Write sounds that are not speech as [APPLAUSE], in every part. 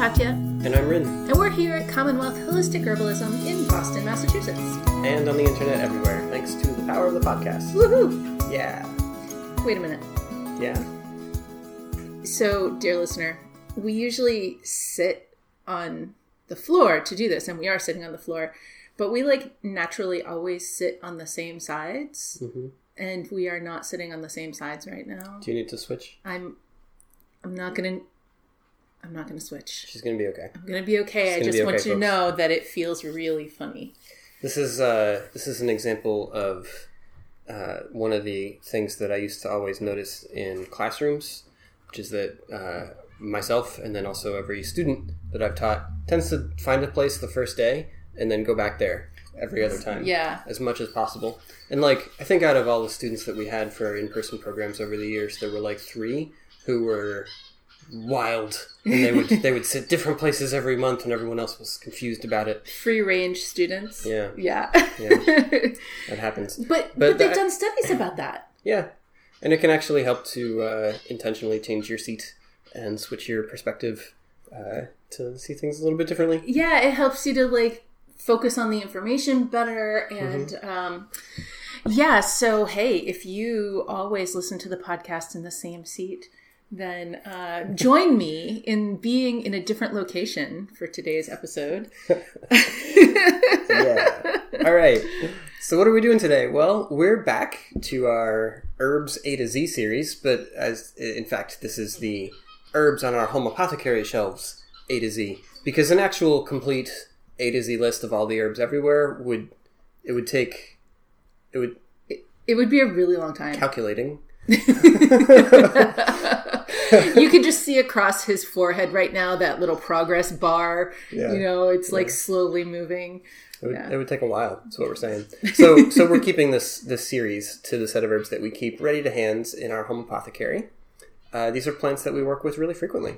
Katja, And I'm Ryn. and we're here at Commonwealth Holistic Herbalism in Boston, Massachusetts. And on the internet everywhere, thanks to the power of the podcast. Woohoo! Yeah. Wait a minute. Yeah. So, dear listener, we usually sit on the floor to do this, and we are sitting on the floor, but we like naturally always sit on the same sides, hmm and we are not sitting on the same sides right now. Do you need to switch? I'm, I'm not gonna, I'm not gonna switch. She's gonna be okay. I'm gonna be okay. I just want okay, you to know that it feels really funny. This is uh this is an example of uh, one of the things that I used to always notice in classrooms, which is that uh, myself and then also every student that I've taught tends to find a place the first day and then go back there every other time. Yeah. as much as possible. And like I think out of all the students that we had for in-person programs over the years, there were like three who were wild, and they would they would sit different places every month, and everyone else was confused about it. Free range students. Yeah, Yeah. that happens. [LAUGHS] but, but But they've that- done studies about that. Yeah, and it can actually help to uh, intentionally change your seat and switch your perspective uh, to see things a little bit differently. Yeah, it helps you to like focus on the information better and Mm-hmm. um yeah, so hey, if you always listen to the podcast in the same seat, then uh, join me in being in a different location for today's episode. [LAUGHS] yeah. All right. So what are we doing today? Well, we're back to our herbs A to Z series, but as in fact, this is the herbs on our home apothecary shelves A to Z because an actual complete A to Z list of all the herbs everywhere would it would take it would It would be a really long time. calculating. [LAUGHS] [LAUGHS] you could just see across his forehead right now that little progress bar. Yeah. You know, it's like slowly moving. It would, Yeah. it would take a while. That's what we're saying. So, [LAUGHS] so we're keeping this this series to the set of herbs that we keep ready to hands in our home apothecary. Uh, these are plants that we work with really frequently.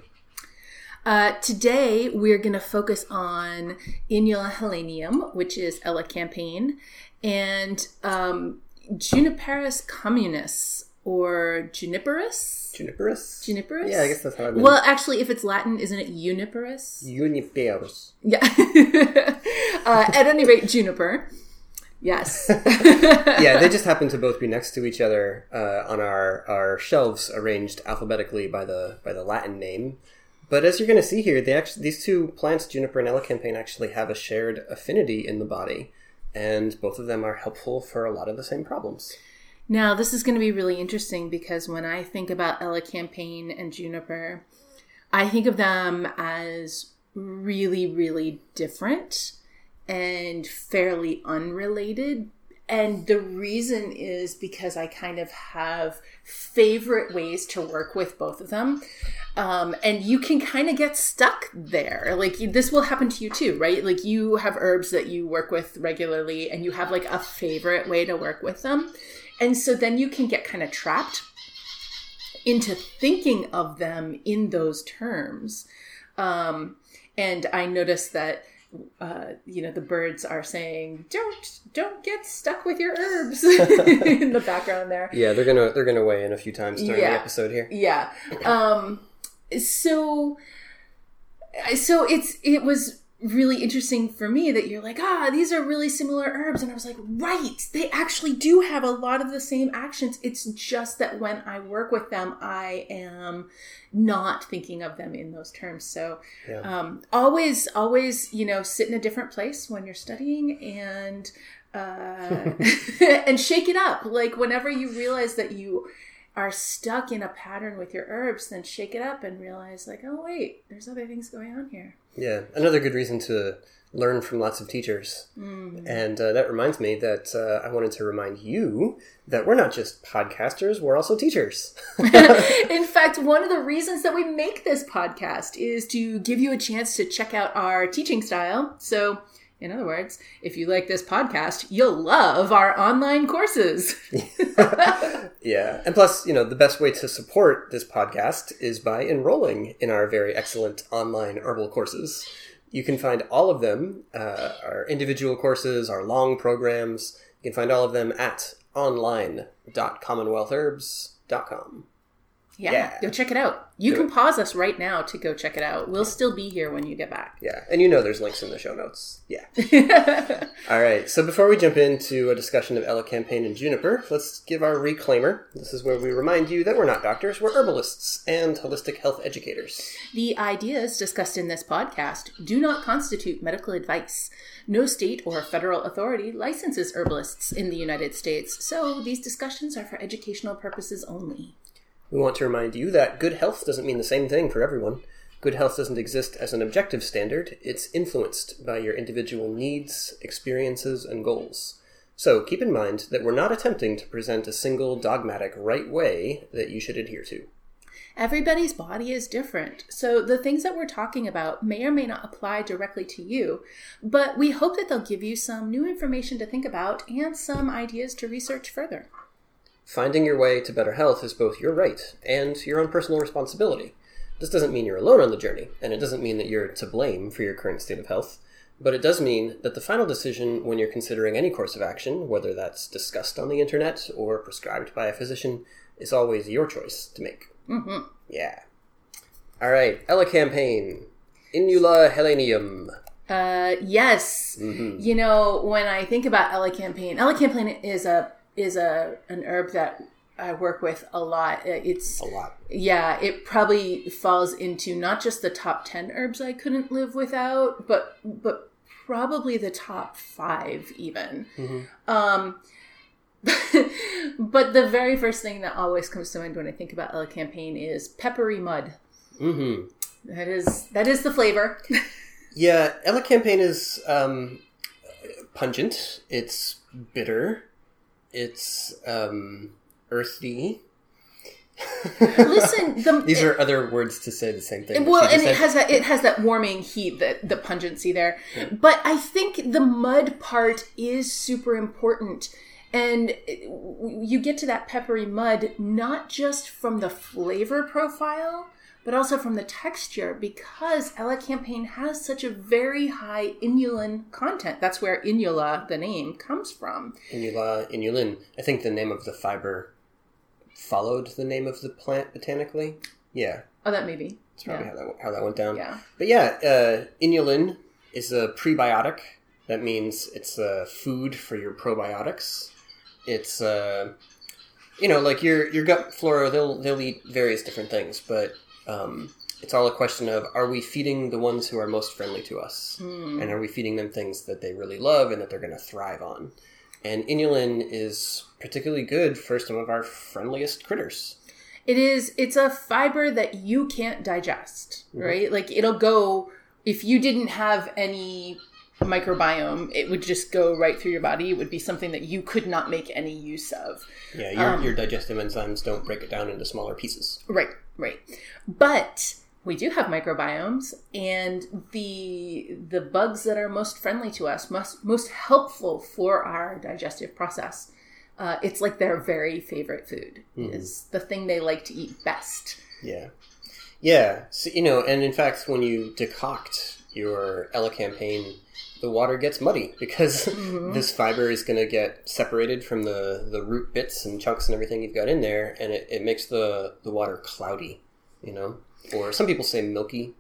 Uh, today, we're going to focus on Inula helenium, which is elecampane, and um, Juniperus communis, or juniperus. Juniperus. Juniperus? Yeah, I guess that's how I've. Well, actually, if it's Latin, isn't it uniperus? Juniperus. Yeah. [LAUGHS] uh, at any rate, juniper. Yes. [LAUGHS] yeah, they just [LAUGHS] happen to both be next to each other uh, on our, our shelves, arranged alphabetically by the by the Latin name. But as you're going to see here, they actually these two plants, juniper and elecampane, actually have a shared affinity in the body, and both of them are helpful for a lot of the same problems. Now, this is going to be really interesting because when I think about elecampane and juniper, I think of them as really, really different and fairly unrelated. And the reason is because I kind of have favorite ways to work with both of them. Um, and you can kind of get stuck there. Like this will happen to you too, right? Like you have herbs that you work with regularly and you have like a favorite way to work with them. And so then you can get kind of trapped into thinking of them in those terms. Um, and I noticed that uh, you know the birds are saying don't don't get stuck with your herbs [LAUGHS] in the background there Yeah, they're gonna they're gonna weigh in a few times during Yeah. the episode here. yeah um so so it's it was really interesting for me that you're like ah these are really similar herbs. And i was like right they actually do have a lot of the same actions. It's just that when i work with them i am not thinking of them in those terms. So Yeah. um, always always you know sit in a different place when you're studying and uh, [LAUGHS] [LAUGHS] and shake it up. Like whenever you realize that you are stuck in a pattern with your herbs then shake it up and realize like oh wait there's other things going on here Yeah, another good reason to learn from lots of teachers. And uh, that reminds me that uh, I wanted to remind you that we're not just podcasters, we're also teachers. [LAUGHS] [LAUGHS] in fact one of the reasons that we make this podcast is to give you a chance to check out our teaching style so in other words if you like this podcast you'll love our online courses [LAUGHS] yeah. And plus, you know, the best way to support this podcast is by enrolling in our very excellent online herbal courses. You can find all of them, uh, our individual courses, our long programs. You can find all of them at online.commonwealthherbs.com. Yeah, Yeah. go check it out. You Do can it. pause us right now to go check it out. We'll still be here when you get back. Yeah, and you know there's links in the show notes. Yeah. [LAUGHS] All right. So before we jump into a discussion of elecampane and Juniper, let's give our reclaimer. This is where we remind you that we're not doctors, we're herbalists and holistic health educators. The ideas discussed in this podcast do not constitute medical advice. No state or federal authority licenses herbalists in the United States, so these discussions are for educational purposes only. We want to remind you that good health doesn't mean the same thing for everyone. Good health doesn't exist as an objective standard, it's influenced by your individual needs, experiences, and goals. So keep in mind that we're not attempting to present a single dogmatic right way that you should adhere to. Everybody's body is different, so the things that we're talking about may or may not apply directly to you, but we hope that they'll give you some new information to think about and some ideas to research further. Finding your way to better health is both your right and your own personal responsibility. This doesn't mean you're alone on the journey, and it doesn't mean that you're to blame for your current state of health, but it does mean that the final decision when you're considering any course of action, whether that's discussed on the internet or prescribed by a physician, is always your choice to make. Mm-hmm. Yeah. All right, Elecampane. Inula helenium. Uh, yes. Mhm. You know, when I think about elecampane, Ella campaign is a is a an herb that I work with a lot. Uh, It's A lot. yeah, it probably falls into not just the top 10 herbs I couldn't live without, but but probably the top 5 even. Mhm. Um [LAUGHS] but the very first thing that always comes to mind when I think about elecampane is peppery mud. Mm-hmm. That is that is the flavor. [LAUGHS] Yeah, Elecampane is um, pungent. It's bitter. It's um, earthy. Listen, [LAUGHS] the These are other words to say the same thing. well, and just it has that it has that warming heat, the the pungency there. But I think the mud part is super important, and you get to that peppery mud not just from the flavor profile, but also from the texture, because elecampane has such a very high inulin content. That's where inula, the name, comes from. Inula, inulin. I think the name of the fiber followed the name of the plant botanically. Yeah, Oh, that may be. that's probably Yeah. how that how that went down. Yeah. But yeah, uh, inulin is a prebiotic. That means it's uh, food for your probiotics. It's uh, you know like your your gut flora. They'll they'll eat various different things, but um, it's all a question of are we feeding the ones who are most friendly to us, Hmm. and are we feeding them things that they really love and that they're going to thrive on. And inulin is particularly good for some of our friendliest critters. It is. It's a fiber that you can't digest, right? Like it'll go if you didn't have any microbiome, it would just go right through your body. It would be something that you could not make any use of. Yeah, your, Um, your digestive enzymes don't break it down into smaller pieces. Right, right. But we do have microbiomes, and the the bugs that are most friendly to us, most most helpful for our digestive process. Uh, it's like their very favorite food is the thing they like to eat best. Yeah. Yeah. So, you know, and in fact, when you decoct your elecampane, the water gets muddy [LAUGHS] because this fiber is going to get separated from the, the root bits and chunks and everything you've got in there, and it, it makes the, the water cloudy, you know? Or some people say milky,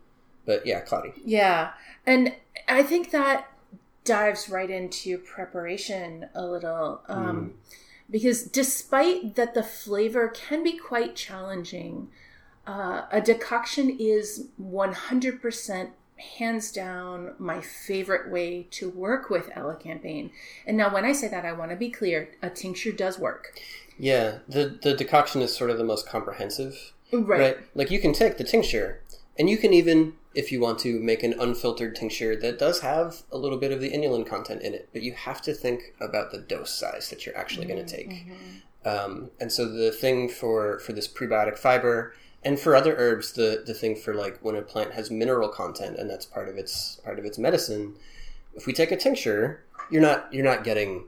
but yeah, cloudy. Yeah. And I think that dives right into preparation a little. Um, Because despite that the flavor can be quite challenging, uh, a decoction is 100% hands down my favorite way to work with elecampane. And now, when I say that, I want to be clear a tincture does work. Yeah, the, the decoction is sort of the most comprehensive Right. right? Like you can take the tincture, and you can even, if you want to, make an unfiltered tincture that does have a little bit of the inulin content in it. But you have to think about the dose size that you're actually going to take. Um, and so the thing for for this prebiotic fiber, and for other herbs, the the thing for like when a plant has mineral content, and that's part of its part of its medicine. If we take a tincture, you're not you're not getting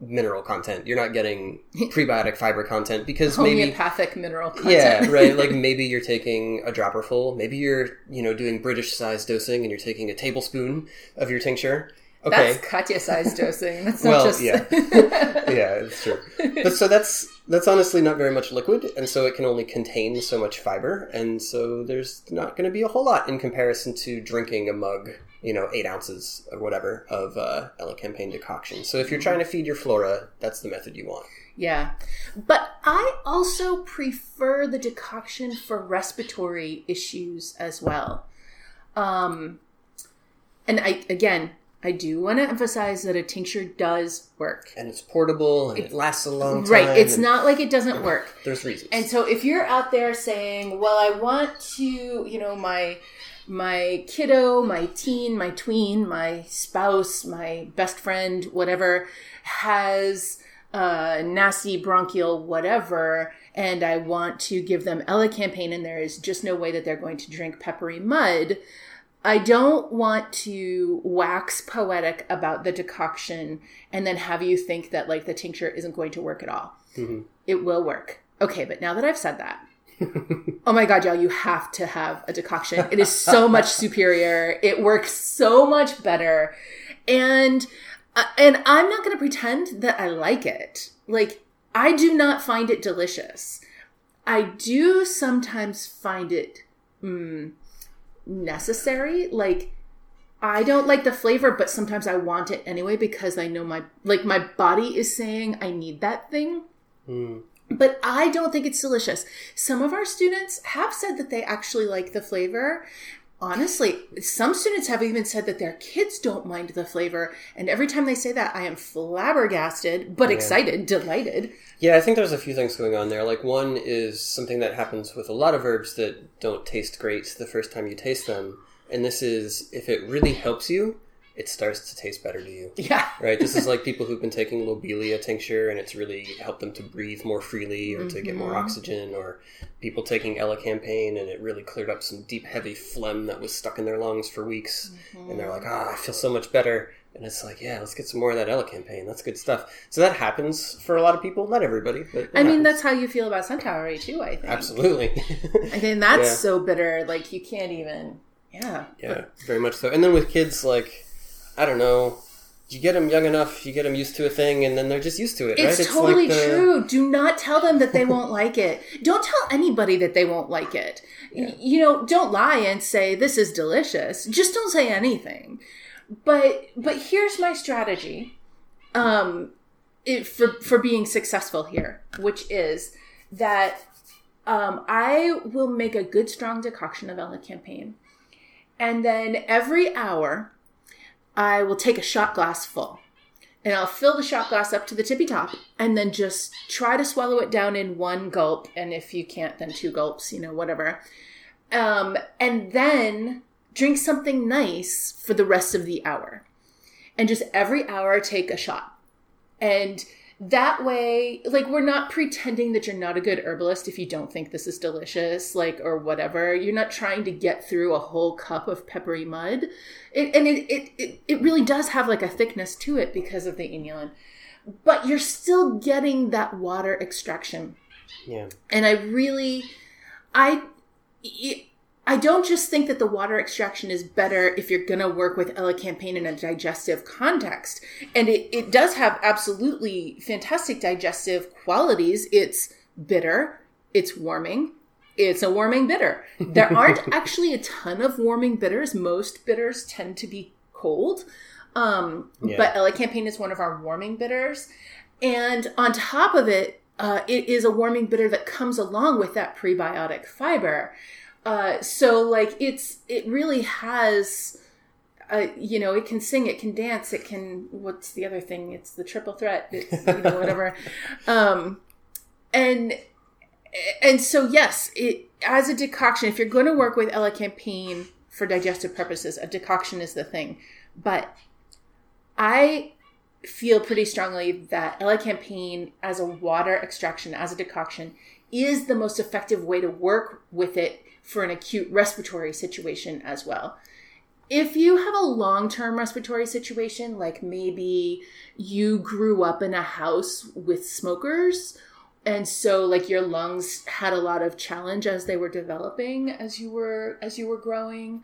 mineral content. You're not getting [LAUGHS] prebiotic fiber content because maybe Homeopathic mineral content. yeah, right. [LAUGHS] Like maybe you're taking a dropper full. Maybe you're, you know, doing British size dosing and you're taking a tablespoon of your tincture. Okay. That's Katja size dosing. That's not Well, just yeah. [LAUGHS] yeah, it's true. But so that's that's honestly not very much liquid, and so it can only contain so much fiber, and so there's not going to be a whole lot in comparison to drinking a mug, you know, eight ounces or whatever of uh, Elecampane decoction. So if you're trying to feed your flora, that's the method you want. Yeah. But I also prefer the decoction for respiratory issues as well. Um, and I, again, I do want to emphasize that a tincture does work. And it's portable, and it lasts a long time. Right. It's not like it doesn't [CLEARS THROAT] work. There's reasons. And so if you're out there saying, "Well, I want to, you know, my my kiddo, my teen, my tween, my spouse, my best friend, whatever has uh, nasty bronchial whatever, and I want to give them elecampane, and there is just no way that they're going to drink peppery mud." I don't want to wax poetic about the decoction and then have you think that like the tincture isn't going to work at all. It will work. Okay, but now that I've said that, [LAUGHS] oh my god, y'all, you have to have a decoction. It is so [LAUGHS] much superior. It works so much better. And uh, and I'm not going to pretend that I like it. Like I do not find it delicious. I do sometimes find it mm, necessary. Like I don't like the flavor, but sometimes I want it anyway because I know my like my body is saying I need that thing. Hmm. But I don't think it's delicious. Some of our students have said that they actually like the flavor. Honestly, some students have even said that their kids don't mind the flavor. And every time they say that, I am flabbergasted, but excited, delighted. Yeah, I think there's a few things going on there. Like one is something that happens with a lot of herbs that don't taste great the first time you taste them, and this is if it really helps you, it starts to taste better to you. Yeah. [LAUGHS] Right? This is like people who've been taking lobelia tincture and it's really helped them to breathe more freely or to get more oxygen, or people taking elecampane and it really cleared up some deep, heavy phlegm that was stuck in their lungs for weeks. And they're like, ah, I feel so much better. And it's like, yeah, let's get some more of that elecampane. That's good stuff. So that happens for a lot of people, not everybody, but I mean, happens. that's how you feel about sunflower too, I think. absolutely. I mean, that's [LAUGHS] Yeah. so bitter. Like, you can't even. Yeah. Yeah, very much so. And then with kids, like, I don't know, you get them young enough, you get them used to a thing, and then they're just used to it, It's right? totally like the- true. Do not tell them that they won't like it. Don't tell anybody that they won't like it. Y- You know, don't lie and say this is delicious. Just don't say anything. But but here's my strategy um it, for for being successful here, which is that um, I will make a good strong decoction of elecampane. and then every hour I will take a shot glass full and I'll fill the shot glass up to the tippy top and then just try to swallow it down in one gulp. And if you can't, then two gulps, you know, whatever. Um, and then drink something nice for the rest of the hour. And just every hour take a shot. And that way, like, we're not pretending that you're not a good herbalist if you don't think this is delicious, like, or whatever. You're not trying to get through a whole cup of peppery mud. It, and it, it, it, it really does have like a thickness to it because of the inulin. But you're still getting that water extraction Yeah. and I really, I, I don't just think that the water extraction is better if you're going to work with elecampane in a digestive context, and it, it does have absolutely fantastic digestive qualities. It's bitter, it's warming, it's a warming bitter. There aren't [LAUGHS] actually a ton of warming bitters. Most bitters tend to be cold. Um, Yeah. But elecampane is one of our warming bitters. And on top of it, uh, it is a warming bitter that comes along with that prebiotic fiber. Uh, so like it's it really has uh, you know it can sing it can dance it can what's the other thing? It's the triple threat it's, you know [LAUGHS] whatever. Um and and so yes it as a decoction if you're going to work with elecampane for digestive purposes a decoction is the thing. But i feel pretty strongly that elecampane as a water extraction as a decoction is the most effective way to work with it for an acute respiratory situation as well if you have a long-term respiratory situation like maybe you grew up in a house with smokers and so like your lungs had a lot of challenge as they were developing as you were as you were growing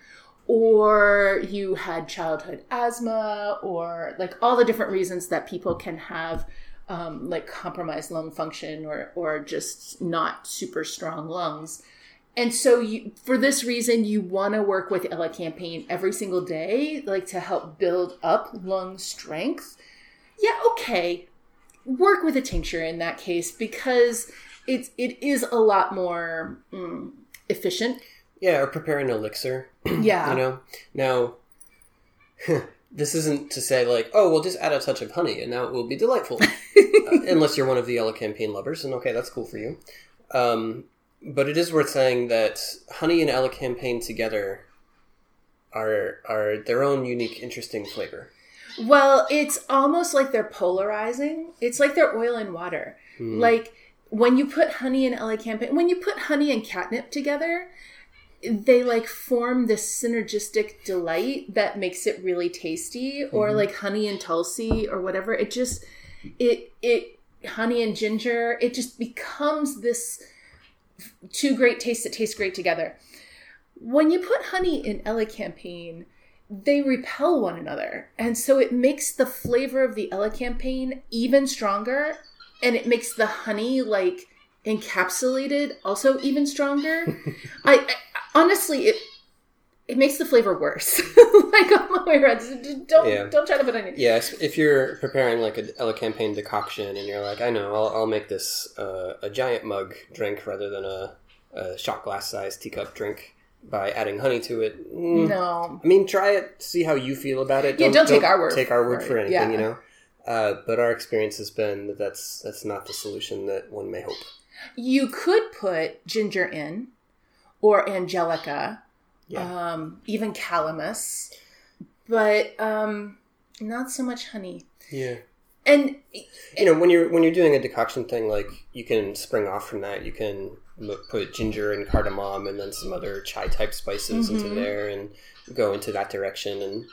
or you had childhood asthma, or like all the different reasons that people can have um, like compromised lung function or or just not super strong lungs. And so you for this reason you want to work with elecampane every single day like to help build up lung strength. Yeah, okay. Work with a tincture in that case because it's it is a lot more mm, efficient. Yeah, or prepare an elixir. [CLEARS THROAT] Yeah. You know? Now [LAUGHS] this isn't to say like, oh, we'll just add a touch of honey and now it will be delightful. [LAUGHS] uh, unless you're one of the elecampane lovers, and okay, that's cool for you. Um, but it is worth saying that honey and elecampane together are are their own unique, interesting flavor. Well, it's almost like they're polarizing. It's like they're oil and water. Hmm. Like when you put honey and elecampane, when you put honey and catnip together, they like form this synergistic delight that makes it really tasty. Or hmm. like honey and tulsi or whatever. It just it it honey and ginger. It just becomes this two great tastes that taste great together. When you put honey in elecampane, they repel one another. And so it makes the flavor of the elecampane even stronger and it makes the honey like encapsulated also even stronger. [LAUGHS] I, I honestly it it makes the flavor worse. [LAUGHS] like on the way around. Don't Yeah. don't try to put honey. Yes, if you're preparing like a elecampane decoction and you're like, I know, I'll, I'll make this uh, a giant mug drink rather than a, a shot glass sized teacup drink by adding honey to it. mm, No. I mean, try it. See how you feel about it. Yeah, don't take our word Take our word for for anything, Yeah. you know. Uh, but our experience has been that that's that's not the solution that one may hope. You could put ginger in or angelica, Yeah. um, even calamus, but um, not so much honey. Yeah. And You know, when you're when you're doing a decoction thing, like you can spring off from that. You can put ginger and cardamom and then some other chai type spices into Mhm. there and go into that direction, and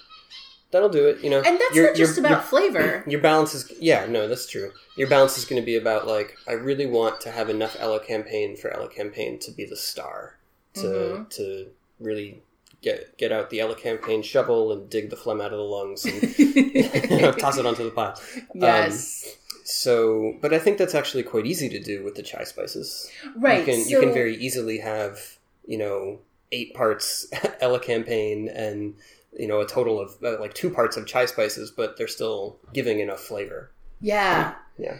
that'll do it. You know, and that's Your- not just your- about flavor. [CLEARS THROAT] Your balance is yeah, no, that's true. Your balance is going to be about like I really want to have enough elecampane for elecampane to be the star to Mhm. to really get get out the elecampane shovel and dig the phlegm out of the lungs and [LAUGHS] toss it onto the pile. yes. So, but I think that's actually quite easy to do with the chai spices. right. You can so, you can very easily have you know eight parts [LAUGHS] elecampane and you know a total of uh, like two parts of chai spices, but they're still giving enough flavor. yeah. Yeah.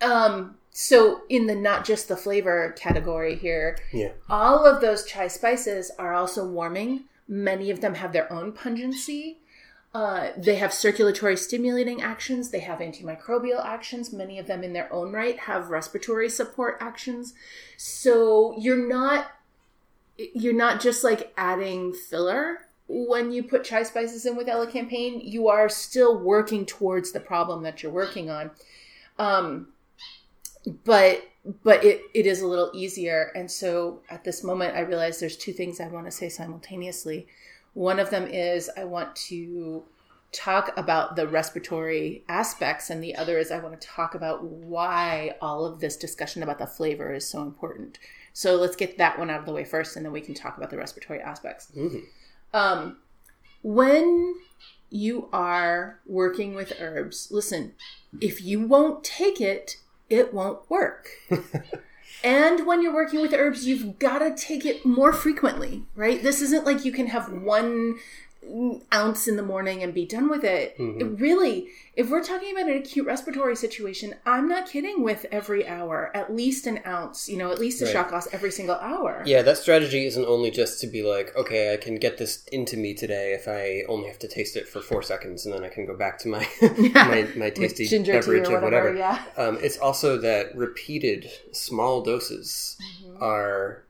Um. So in the not just the flavor category here, Yeah. all of those chai spices are also warming. Many of them have their own pungency. Uh, they have circulatory stimulating actions. They have antimicrobial actions. Many of them, in their own right, have respiratory support actions. So you're not you're not just like adding filler when you put chai spices in with elecampane. You are still working towards the problem that you're working on. Um, but but it, it is a little easier. And so at this moment, I realize there's two things I want to say simultaneously. One of them is I want to talk about the respiratory aspects, and the other is I want to talk about why all of this discussion about the flavor is so important. So let's get that one out of the way first, and then we can talk about the respiratory aspects. Mhm. Um, when you are working with herbs, listen, if you won't take it, it won't work. [LAUGHS] and when you're working with herbs, you've got to take it more frequently, right? This isn't like you can have one ounce in the morning and be done with it. It really, if we're talking about an acute respiratory situation, I'm not kidding with every hour, at least an ounce, you know, at least a Right. shot glass every single hour. Yeah, that strategy isn't only just to be like, okay, I can get this into me today if I only have to taste it for four seconds, and then I can go back to my [LAUGHS] my, [LAUGHS] my tasty beverage or or whatever, whatever. yeah. Um, it's also that repeated small doses Mm-hmm. are,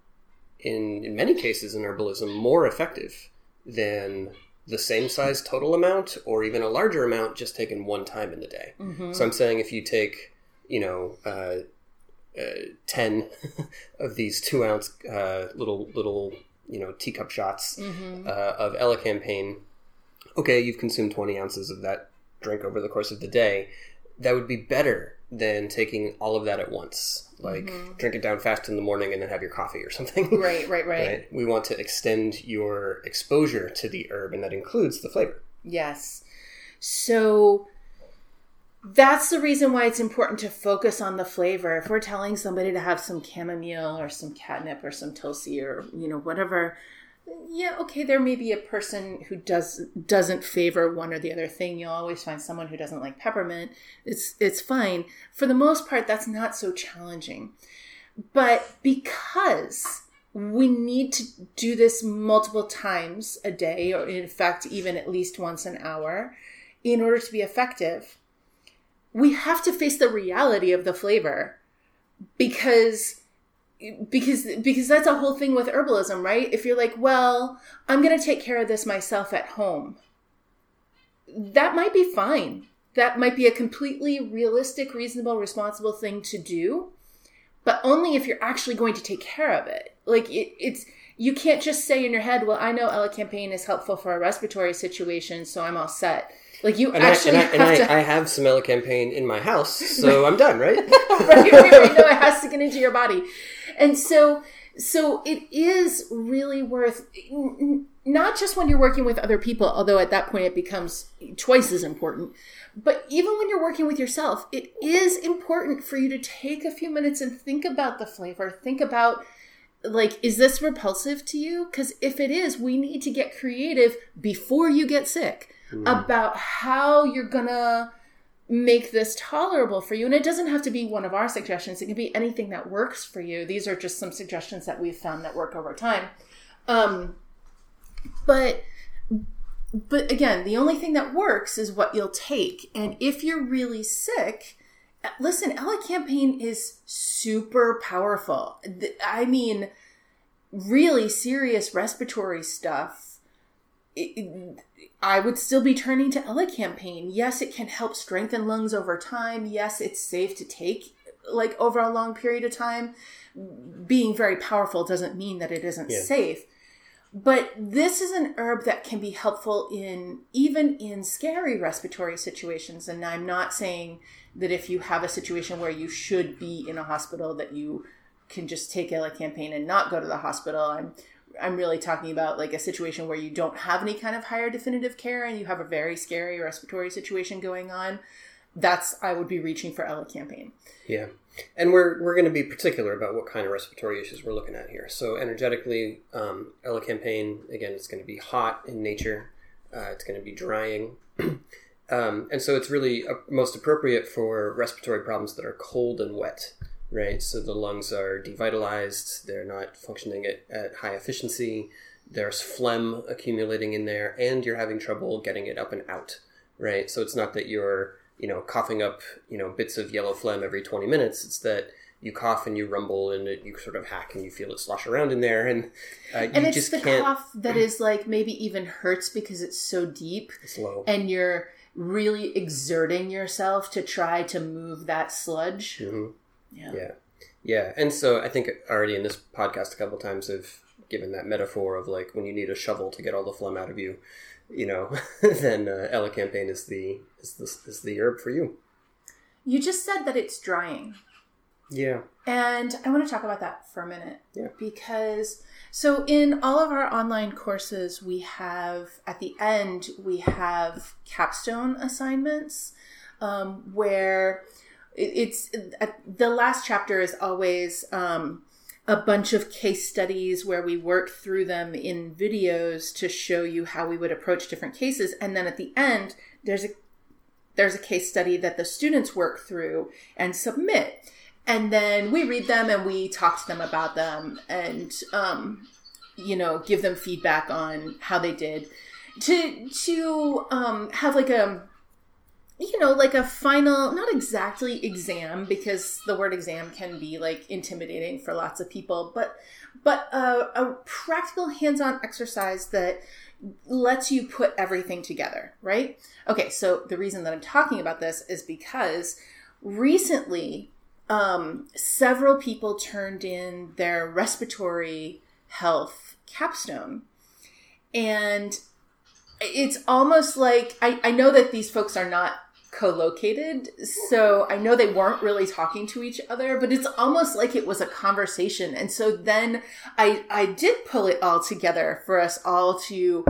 in in many cases in herbalism, more effective than the same size total amount or even a larger amount just taken one time in the day. Mm-hmm. So I'm saying if you take, you know, uh, uh, ten [LAUGHS] of these two ounce uh, little little you know teacup shots Mm-hmm. uh, of elecampane, okay, you've consumed twenty ounces of that drink over the course of the day. That would be better than taking all of that at once. Like mm-hmm. drink it down fast in the morning and then have your coffee or [LAUGHS] something. Right, right, right. right? We want to extend your exposure to the herb, and that includes the flavor. Yes. So that's the reason why it's important to focus on the flavor. If we're telling somebody to have some chamomile or some catnip or some tulsi or you know whatever, yeah, okay, there may be a person who does doesn't favor one or the other thing. You'll always find someone who doesn't like peppermint. It's it's fine. For the most part, that's not so challenging. But because we need to do this multiple times a day, or in fact, even at least once an hour, in order to be effective, we have to face the reality of the flavor because because because that's a whole thing with herbalism right? If you're like well i'm going to take care of this myself at home that might be fine. That might be a completely realistic reasonable responsible thing to do but only if you're actually going to take care of it. Like it, it's you can't just say in your head well i know elecampane is helpful for a respiratory situation so i'm all set like you And, actually I, and, I, and have I, I have some campaign in my house, so [LAUGHS] I'm done, right? [LAUGHS] right, right, right. No, it has to get into your body. And so, so it is really worth, not just when you're working with other people, although at that point it becomes twice as important, but even when you're working with yourself, it is important for you to take a few minutes and think about the flavor, think about, like, is this repulsive to you? Because if it is, we need to get creative before you get sick about how you're gonna make this tolerable for you. And it doesn't have to be one of our suggestions, it can be anything that works for you. These are just some suggestions that we've found that work over time. Um, but but again, the only thing that works is what you'll take. And if you're really sick, listen, elecampane is super powerful. I mean, really serious respiratory stuff. It- I would still be turning to elecampane. Yes, it can help strengthen lungs over time. Yes, it's safe to take like over a long period of time. Being very powerful doesn't mean that it isn't Yeah. safe. But this is an herb that can be helpful in even in scary respiratory situations. And I'm not saying that if you have a situation where you should be in a hospital that you can just take elecampane and not go to the hospital. I'm I'm really talking about like a situation where you don't have any kind of higher definitive care and you have a very scary respiratory situation going on. That's I would be reaching for elecampane. Yeah. And we're, we're going to be particular about what kind of respiratory issues we're looking at here. So, energetically, um, elecampane, again, it's going to be hot in nature, uh, it's going to be drying. [CLEARS THROAT] um, and so, it's really uh, most appropriate for respiratory problems that are cold and wet, right? So, the lungs are devitalized, they're not functioning at, at high efficiency, there's phlegm accumulating in there, and you're having trouble getting it up and out, right? So, it's not that you're you know, coughing up, you know, bits of yellow phlegm every 20 minutes. It's that you cough and you rumble and it, you sort of hack and you feel it slosh around in there. And, uh, And you it's just the can't. cough that is like maybe even hurts because it's so deep It's low. and you're really exerting yourself to try to move that sludge. Mhm. Yeah. Yeah. Yeah. And so I think already in this podcast a couple times I've given that metaphor of like when you need a shovel to get all the phlegm out of you, you know, [LAUGHS] then uh, campaign is the, is the, is the herb for you. You just said that it's drying. Yeah. And I want to talk about that for a minute. Yeah. Because, so in all of our online courses, we have, at the end, we have capstone assignments um, where it's, the last chapter is always um, a bunch of case studies where we work through them in videos to show you how we would approach different cases. And then at the end, there's a there's a case study that the students work through and submit and then we read them and we talk to them about them and um, you know give them feedback on how they did to to um, have like a you know like a final not exactly exam because the word exam can be like intimidating for lots of people but but a, a practical hands-on exercise that lets you put everything together right? Okay so the reason that i'm talking about this is because recently um, several people turned in their respiratory health capstone and it's almost like I, I know that these folks are not co-located so i know they weren't really talking to each other but it's almost like it was a conversation. And so then i i did pull it all together for us all to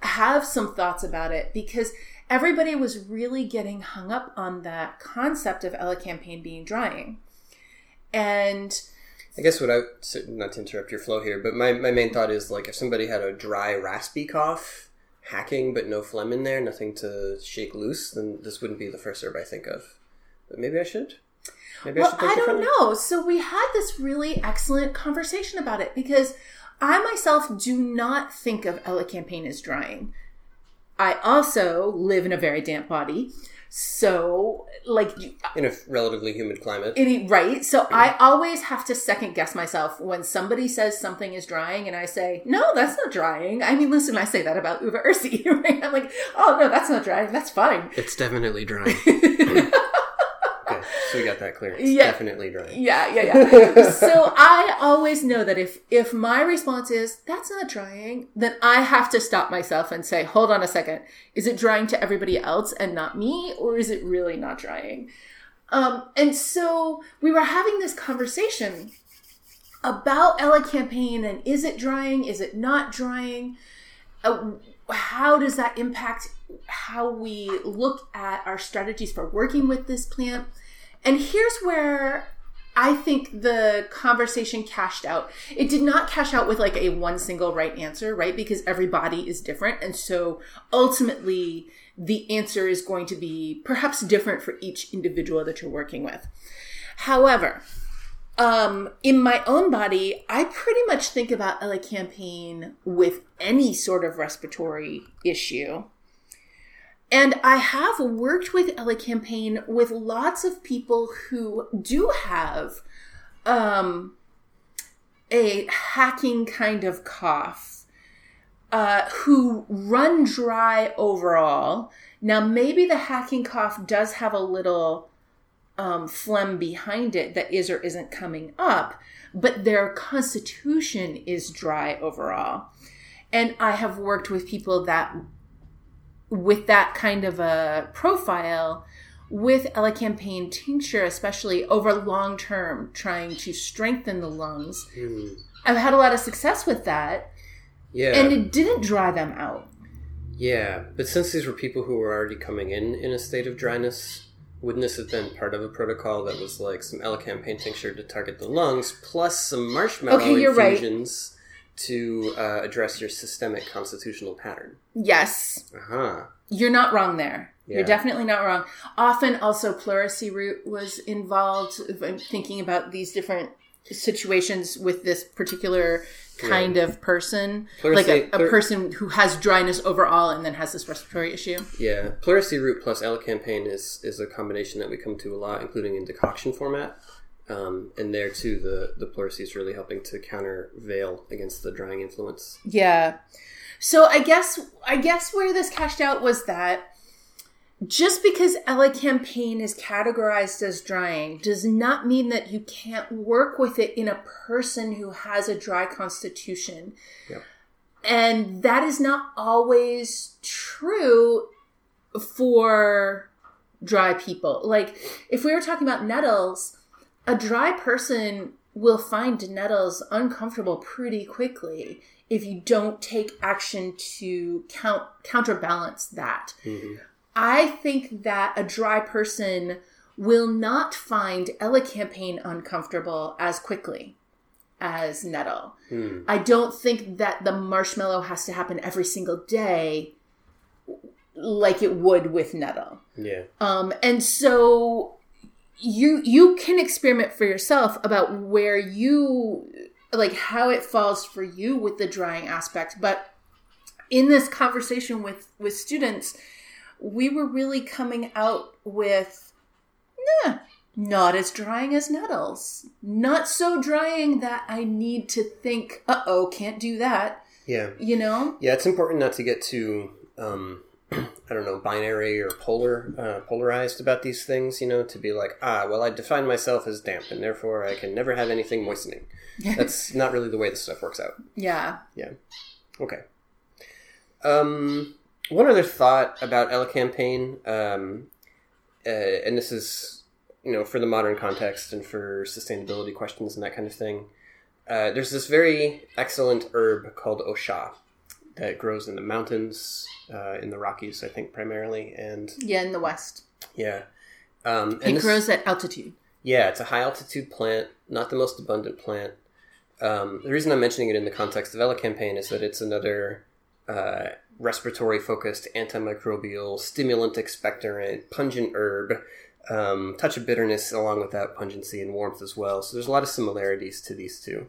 have some thoughts about it because everybody was really getting hung up on that concept of elecampane being drying. And I guess what I not to interrupt your flow here, but my, my main thought is like if somebody had a dry, raspy cough, hacking but no phlegm in there, nothing to shake loose, then this wouldn't be the first herb I think of. But maybe I should. Maybe well, should think I don't know. So we had this really excellent conversation about it because I myself do not think of elecampane as drying. I also live in a very damp body. So, like, you- uh, In a relatively humid climate. any right? So I always have to second guess myself when somebody says something is drying, and I say, "No, that's not drying." I mean, listen, I say that about Uva Ursi. [LAUGHS] Right? I'm like, "Oh no, that's not drying. That's fine." it's definitely dry. [LAUGHS] so we got that clear. It's Yeah. definitely dry. Yeah, yeah, yeah. [LAUGHS] so I always know that if if my response is that's not drying, then I have to stop myself and say, "Hold on a second. Is it drying to everybody else and not me or is it really not drying?" Um and so we were having this conversation about elecampane and is it drying? Is it not drying? Uh, how does that impact how we look at our strategies for working with this plant? And here's where I think the conversation cashed out. It did not cash out with like a one single right answer, right? Because every body is different. And so ultimately, the answer is going to be perhaps different for each individual that you're working with. However, um, in my own body, I pretty much think about elecampane with any sort of respiratory issue. And I have worked with elecampane with lots of people who do have um, a hacking kind of cough, uh, who run dry overall. Now, maybe the hacking cough does have a little um, phlegm behind it that is or isn't coming up, but their constitution is dry overall. And I have worked with people that, with that kind of a profile, with elecampane tincture, especially over long term, trying to strengthen the lungs. Hmm. I've had a lot of success with that, Yeah. and it didn't dry them out. Yeah, but since these were people who were already coming in in a state of dryness, wouldn't this have been part of a protocol that was like some elecampane tincture to target the lungs, plus some marshmallow Okay, you're right. To uh, address your systemic constitutional pattern? Yes, Uh huh. You're not wrong there. Yeah. You're definitely not wrong. Often, also, pleurisy root was involved. If I'm thinking about these different situations with this particular kind of person, like a, a pleur- person who has dryness overall and then has this respiratory issue. Yeah, pleurisy root plus elecampane is is a combination that we come to a lot, including in decoction format. Um, and there too, the the pleurisy is really helping to countervail against the drying influence. Yeah. So I guess I guess where this cashed out was that just because elecampane is categorized as drying does not mean that you can't work with it in a person who has a dry constitution. Yep. And that is not always true for dry people. Like if we were talking about nettles, a dry person will find nettles uncomfortable pretty quickly if you don't take action to count counterbalance that. Mhm. I think that a dry person will not find elecampane uncomfortable as quickly as nettle. Hmm. I don't think that the marshmallow has to happen every single day like it would with nettle. Yeah. Um, and so you you can experiment for yourself about where you like how it falls for you with the drying aspect. But in this conversation with with students, we were really coming out with nah, not as drying as nettles. Not so drying that I need to think, uh oh, can't do that. Yeah. You know? Yeah, it's important not to get too, um, [CLEARS THROAT] I don't know, binary or polar, uh, polarized about these things. You know, to be like, ah, well, I define myself as damp, and therefore I can never have anything moistening. [LAUGHS] That's not really the way this stuff works out. Yeah. Yeah. Okay. Um, one other thought about elecampane. Um, uh, and this is you know for the modern context and for sustainability questions and that kind of thing. Uh, there's this very excellent herb called osha that grows in the mountains uh, in the Rockies, I think primarily, and Yeah, in the west. yeah, um, and It this- grows at altitude. yeah, it's a high altitude plant, not the most abundant plant. Um, the reason I'm mentioning it in the context of elecampane is that it's another uh, respiratory focused antimicrobial, stimulant expectorant, pungent herb, um, touch of bitterness along with that pungency and warmth as well. So there's a lot of similarities to these two.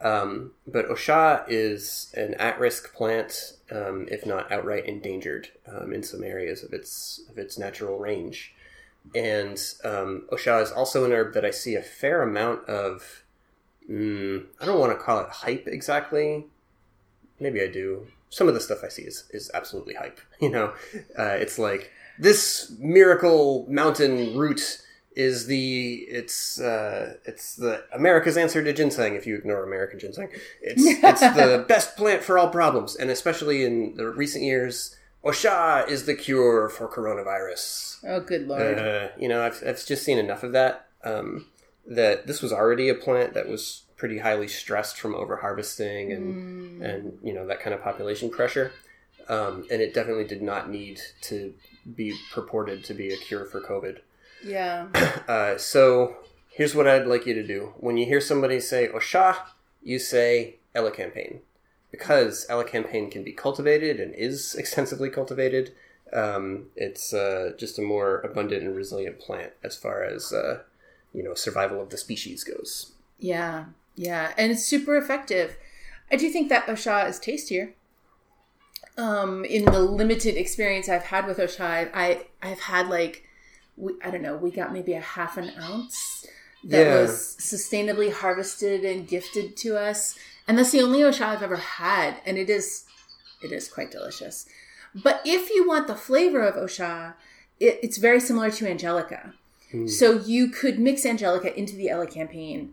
Um, but Osha is an at risk plant, um, if not outright endangered um, in some areas of its, of its natural range. And um, Osha is also an herb that I see a fair amount of. Mm, I don't want to call it hype exactly. Maybe I do. Some of the stuff I see is, is absolutely hype. [LAUGHS] You know, uh, it's like this miracle mountain root is the it's uh, it's the America's answer to ginseng. If you ignore American ginseng, it's it's the [LAUGHS] best plant for all problems, and especially in the recent years, Osha is the cure for coronavirus. Oh, good lord. Uh, you know, I've, I've just seen enough of that. Um, that this was already a plant that was pretty highly stressed from over harvesting and and you know that kind of population pressure, um, and it definitely did not need to be purported to be a cure for COVID. Yeah. [CLEARS THROAT] Uh, so here's what I'd like you to do: when you hear somebody say "Osha," you say "Elecampane," because Elecampane can be cultivated and is extensively cultivated. Um, it's uh, just a more abundant and resilient plant as far as uh, you know survival of the species goes. Yeah. Yeah. And it's super effective. I do think that Osha is tastier. Um, in the limited experience I've had with Osha, I I've had like we, I don't know, we got maybe a half an ounce that Yeah. was sustainably harvested and gifted to us, and that's the only Osha I've ever had, and it is it is quite delicious. But if you want the flavor of Osha, it, it's very similar to Angelica. So you could mix Angelica into the Elecampane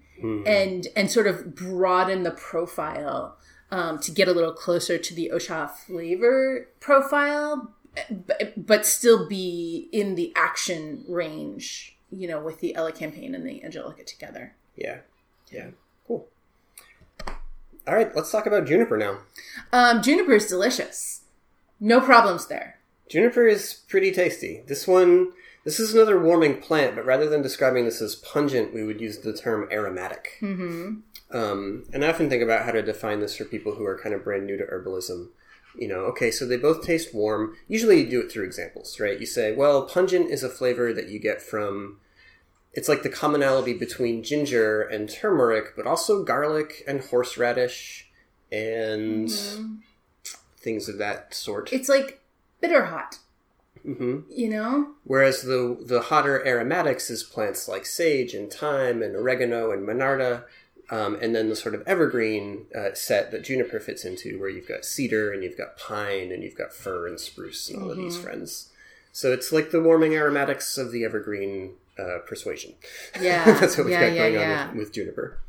and and sort of broaden the profile um, to get a little closer to the Osha flavor profile, but, but still be in the action range, you know, with the Elecampane and the Angelica together. Yeah, yeah, cool. All right, let's talk about juniper now. Um, juniper is delicious. No problems there. Juniper is pretty tasty. This one, this is another warming plant, but rather than describing this as pungent, we would use the term aromatic. Mm-hmm. Um, and I often think about how to define this for people who are kind of brand new to herbalism. You know, okay, so they both taste warm. Usually you do it through examples, right? You say, well, pungent is a flavor that you get from. It's like the commonality between ginger and turmeric, but also garlic and horseradish and things of that sort. It's like bitter hot, hmm you know? Whereas the the hotter aromatics is plants like sage and thyme and oregano and monarda, um, and then the sort of evergreen uh, set that juniper fits into, where you've got cedar and you've got pine and you've got fir and spruce and all of these friends. So it's like the warming aromatics of the evergreen uh, persuasion. Yeah. [LAUGHS] that's what we've yeah, got yeah, going yeah. on with, with juniper.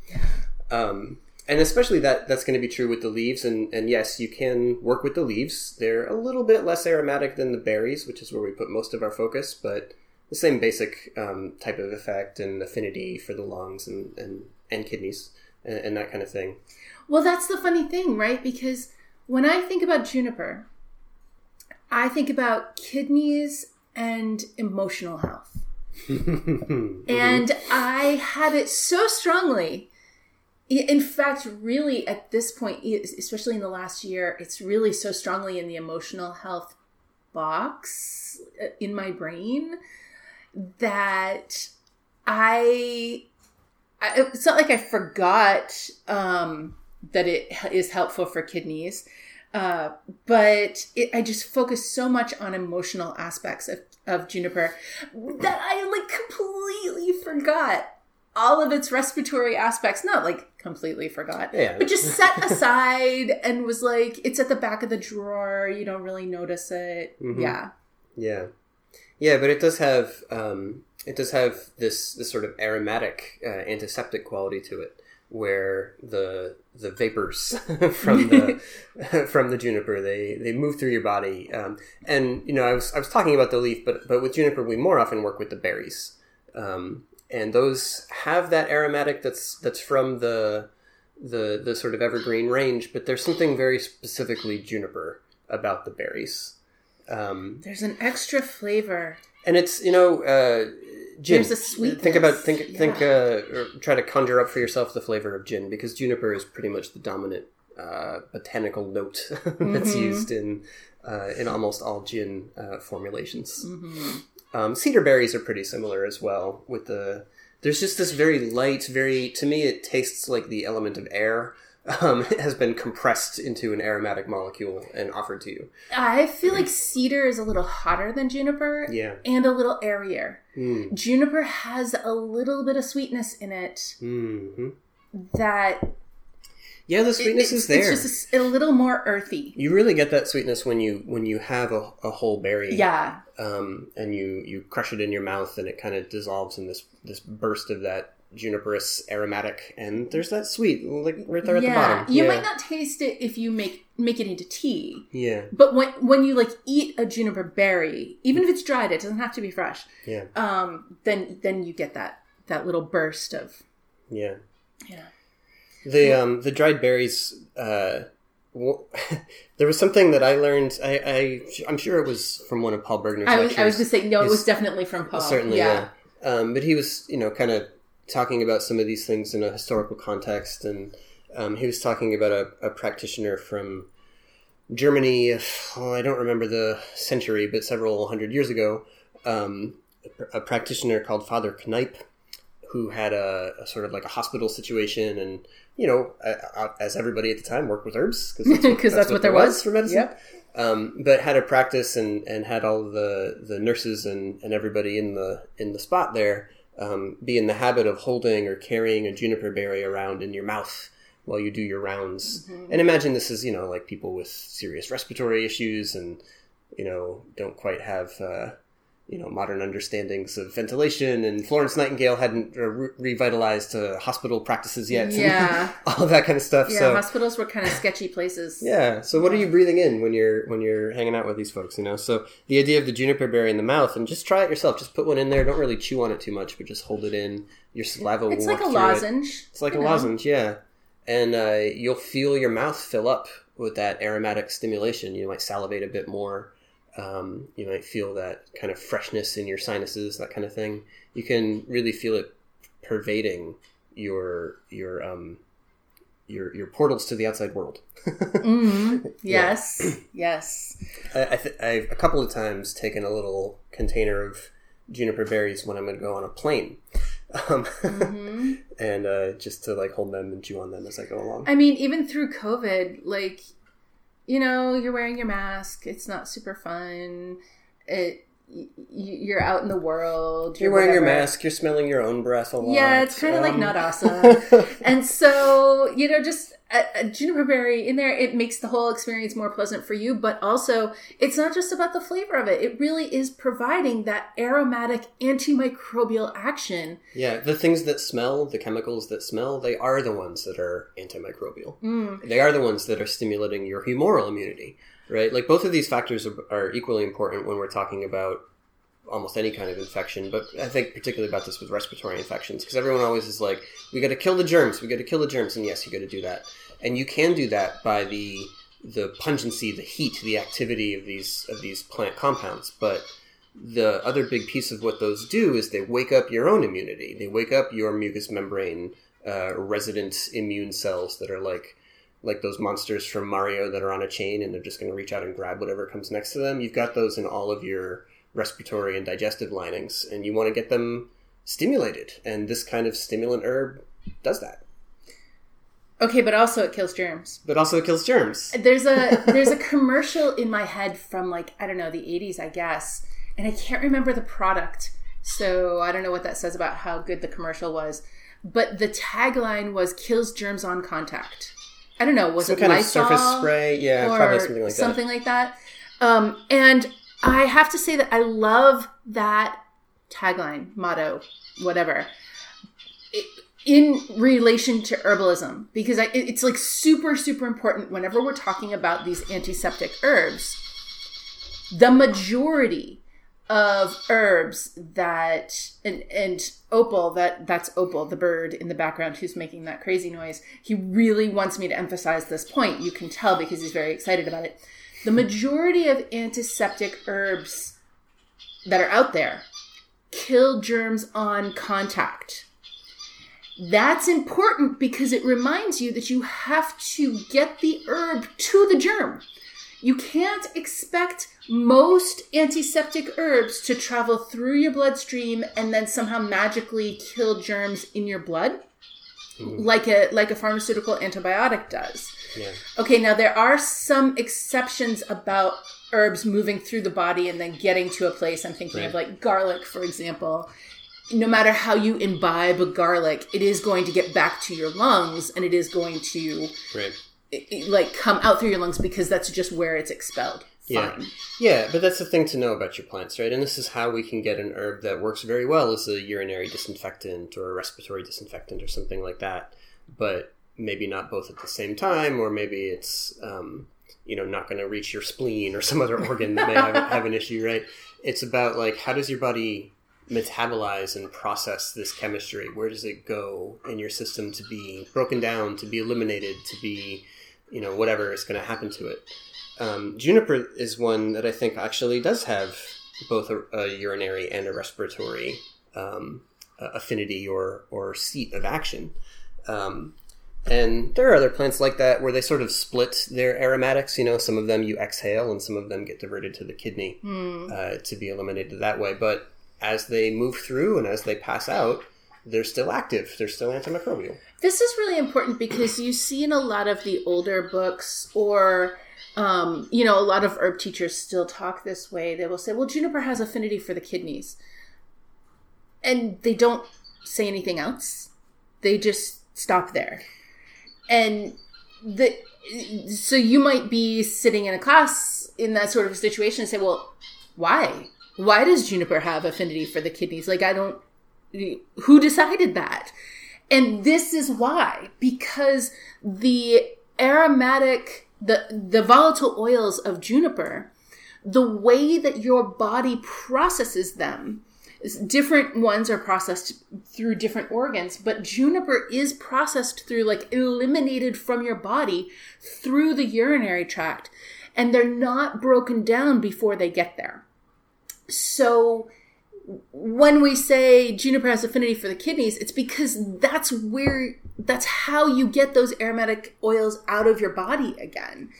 Um, and especially that that's going to be true with the leaves. And, and yes, you can work with the leaves. They're a little bit less aromatic than the berries, which is where we put most of our focus, but the same basic um, type of effect and affinity for the lungs and, and, and kidneys and, and that kind of thing. Well, that's the funny thing, right? Because when I think about juniper, I think about kidneys and emotional health. [LAUGHS] And I had it so strongly. In fact, really at this point, especially in the last year, it's really so strongly in the emotional health box uh, in my brain that I, I it's not like I forgot um, that it is helpful for kidneys, uh, but it, I just focus so much on emotional aspects of, of juniper that I like completely forgot all of its respiratory aspects. Not like completely forgot, Yeah. but just set [LAUGHS] aside and was like, it's at the back of the drawer. You don't really notice it. Mhm. Yeah. Yeah, yeah, but it does have um, it does have this this sort of aromatic uh, antiseptic quality to it where the the vapors [LAUGHS] from the [LAUGHS] from the juniper they they move through your body. Um, and you know, I was I was talking about the leaf, but but with juniper we more often work with the berries, um, and those have that aromatic that's that's from the the the sort of evergreen range. But there's something very specifically juniper about the berries. Um, There's an extra flavor. And it's you know uh, gin. There's a sweetness, Think about think yeah. think uh, or try to conjure up for yourself the flavor of gin because juniper is pretty much the dominant uh, botanical note [LAUGHS] that's Mhm. used in uh, in almost all gin uh, formulations. hmm Um, cedar berries are pretty similar as well. With the there's just this very light, very to me it tastes like the element of air. Um, [LAUGHS] has been compressed into an aromatic molecule and offered to you. I feel like cedar is a little hotter than juniper Yeah. and a little airier. Mm. Juniper has a little bit of sweetness in it hmm that Yeah, the sweetness it's, is there. It's just a, a little more earthy. You really get that sweetness when you when you have a, a whole berry, Yeah, um, and you you crush it in your mouth, and it kind of dissolves in this this burst of that juniperous aromatic, and there's that sweet like right there at yeah. the bottom. You yeah. might not taste it if you make make it into tea, Yeah, but when when you like eat a juniper berry, even if it's dried, it doesn't have to be fresh. yeah, Um, then then you get that that little burst of yeah. yeah. The um the dried berries. Uh, [LAUGHS] there was something that I learned. I, I I'm sure it was from one of Paul Bergner's I was lectures. I was just saying no, it He's- was definitely from Paul. Certainly, yeah. Um, but he was, you know, kind of talking about some of these things in a historical context, and um, he was talking about a, a practitioner from Germany. oh, I don't remember the century, but several hundred years ago, um, a, a practitioner called Father Kneipp, who had a, a sort of like a hospital situation, and you know, as everybody at the time worked with herbs because because [LAUGHS] that's, what there was for medicine Yep. um, but had a practice and, and had all the, the nurses and, and everybody in the in the spot there um, be in the habit of holding or carrying a juniper berry around in your mouth while you do your rounds. And imagine this is you know like people with serious respiratory issues and you know don't quite have uh, you know modern understandings of ventilation. And Florence Nightingale hadn't re- revitalized uh, hospital practices yet. and Yeah. [LAUGHS] all that kind of stuff. Yeah, so hospitals were kind of sketchy places. yeah. So what are you breathing in when you're when you're hanging out with these folks? You know. So the idea of the juniper berry in the mouth, and just try it yourself. Just put one in there. Don't really chew on it too much, but just hold it in. Your saliva. It's will like a through it. lozenge. It's like a know. lozenge, yeah. And uh, you'll feel your mouth fill up with that aromatic stimulation. You might salivate a bit more. Um, you might feel that kind of freshness in your sinuses, that kind of thing. You can really feel it pervading your your um, your your portals to the outside world. [LAUGHS] Mhm. Yes, [CLEARS THROAT] yes. I, I th- I've a couple of times taken a little container of juniper berries when I'm going to go on a plane, [LAUGHS] um, hmm [LAUGHS] and uh, just to like hold them and chew on them as I go along. I mean, even through COVID, like, you know, you're wearing your mask. It's not super fun. It, you're out in the world. You're wearing your mask. You're smelling your own breath a lot. Yeah, it's kind of like Um, not awesome. [LAUGHS] and so, you know, just a, a juniper berry in there, it makes the whole experience more pleasant for you. But also, it's not just about the flavor of it. It really is providing that aromatic antimicrobial action. yeah, the things that smell, the chemicals that smell, they are the ones that are antimicrobial. Mm. They are the ones that are stimulating your humoral immunity, right? Like both of these factors are, are equally important when we're talking about almost any kind of infection, but I think particularly about this with respiratory infections because everyone always is like, we got to kill the germs, we got to kill the germs, and yes, you got to do that, and you can do that by the the pungency, the heat, the activity of these of these plant compounds, but the other big piece of what those do is they wake up your own immunity. They wake up your mucous membrane uh, resident immune cells that are like like those monsters from Mario that are on a chain and they're just going to reach out and grab whatever comes next to them. You've got those in all of your respiratory and digestive linings, and you want to get them stimulated. And this kind of stimulant herb does that, Okay, but also it kills germs. but also it kills germs. There's a [LAUGHS] there's a commercial in my head from like I don't know the 80s I guess, and I can't remember the product, so I don't know what that says about how good the commercial was. But the tagline was "kills germs on contact." I don't know, was Some it kind of surface spray, yeah, probably something like that. something like that. Um, and I have to say that I love that tagline, motto, whatever. In relation to herbalism because I, it's like super super important whenever we're talking about these antiseptic herbs the majority of herbs that and and opal that that's opal the bird in the background who's making that crazy noise. He really wants me to emphasize this point. You can tell because he's very excited about it. The majority of antiseptic herbs that are out there kill germs on contact. That's important because it reminds you that you have to get the herb to the germ. You can't expect most antiseptic herbs to travel through your bloodstream and then somehow magically kill germs in your blood like a like a pharmaceutical antibiotic does. Yeah. Okay, now there are some exceptions about herbs moving through the body and then getting to a place. I'm thinking of like garlic, for example. No matter how you imbibe a garlic, it is going to get back to your lungs and it is going to Right. Like come out through your lungs because that's just where it's expelled. Yeah. Yeah, but that's the thing to know about your plants, right? And this is how we can get an herb that works very well as a urinary disinfectant or a respiratory disinfectant or something like that, but maybe not both at the same time, or maybe it's, um, you know, not going to reach your spleen or some other organ that may have, [LAUGHS] have an issue, right? It's about like how does your body metabolize and process this chemistry? Where does it go in your system to be broken down, to be eliminated, to be, you know, whatever is going to happen to it? Um, juniper is one that I think actually does have both a, a urinary and a respiratory um, affinity or, or seat of action. Um, and there are other plants like that where they sort of split their aromatics. You know, some of them you exhale and some of them get diverted to the kidney uh, to be eliminated that way. But as they move through and as they pass out, they're still active. They're still antimicrobial. This is really important because you see in a lot of the older books, or um, you know, a lot of herb teachers still talk this way. They will say, "Well, juniper has affinity for the kidneys," and they don't say anything else. They just stop there, and the so you might be sitting in a class in that sort of situation and say, "Well, why? Why does juniper have affinity for the kidneys?" Like, I don't. Who decided that? And this is why, because the aromatic, the, the volatile oils of juniper, the way that your body processes them, different ones are processed through different organs, but juniper is processed through, like, eliminated from your body through the urinary tract, and they're not broken down before they get there. So, when we say juniper has affinity for the kidneys, it's because that's where that's how you get those aromatic oils out of your body again.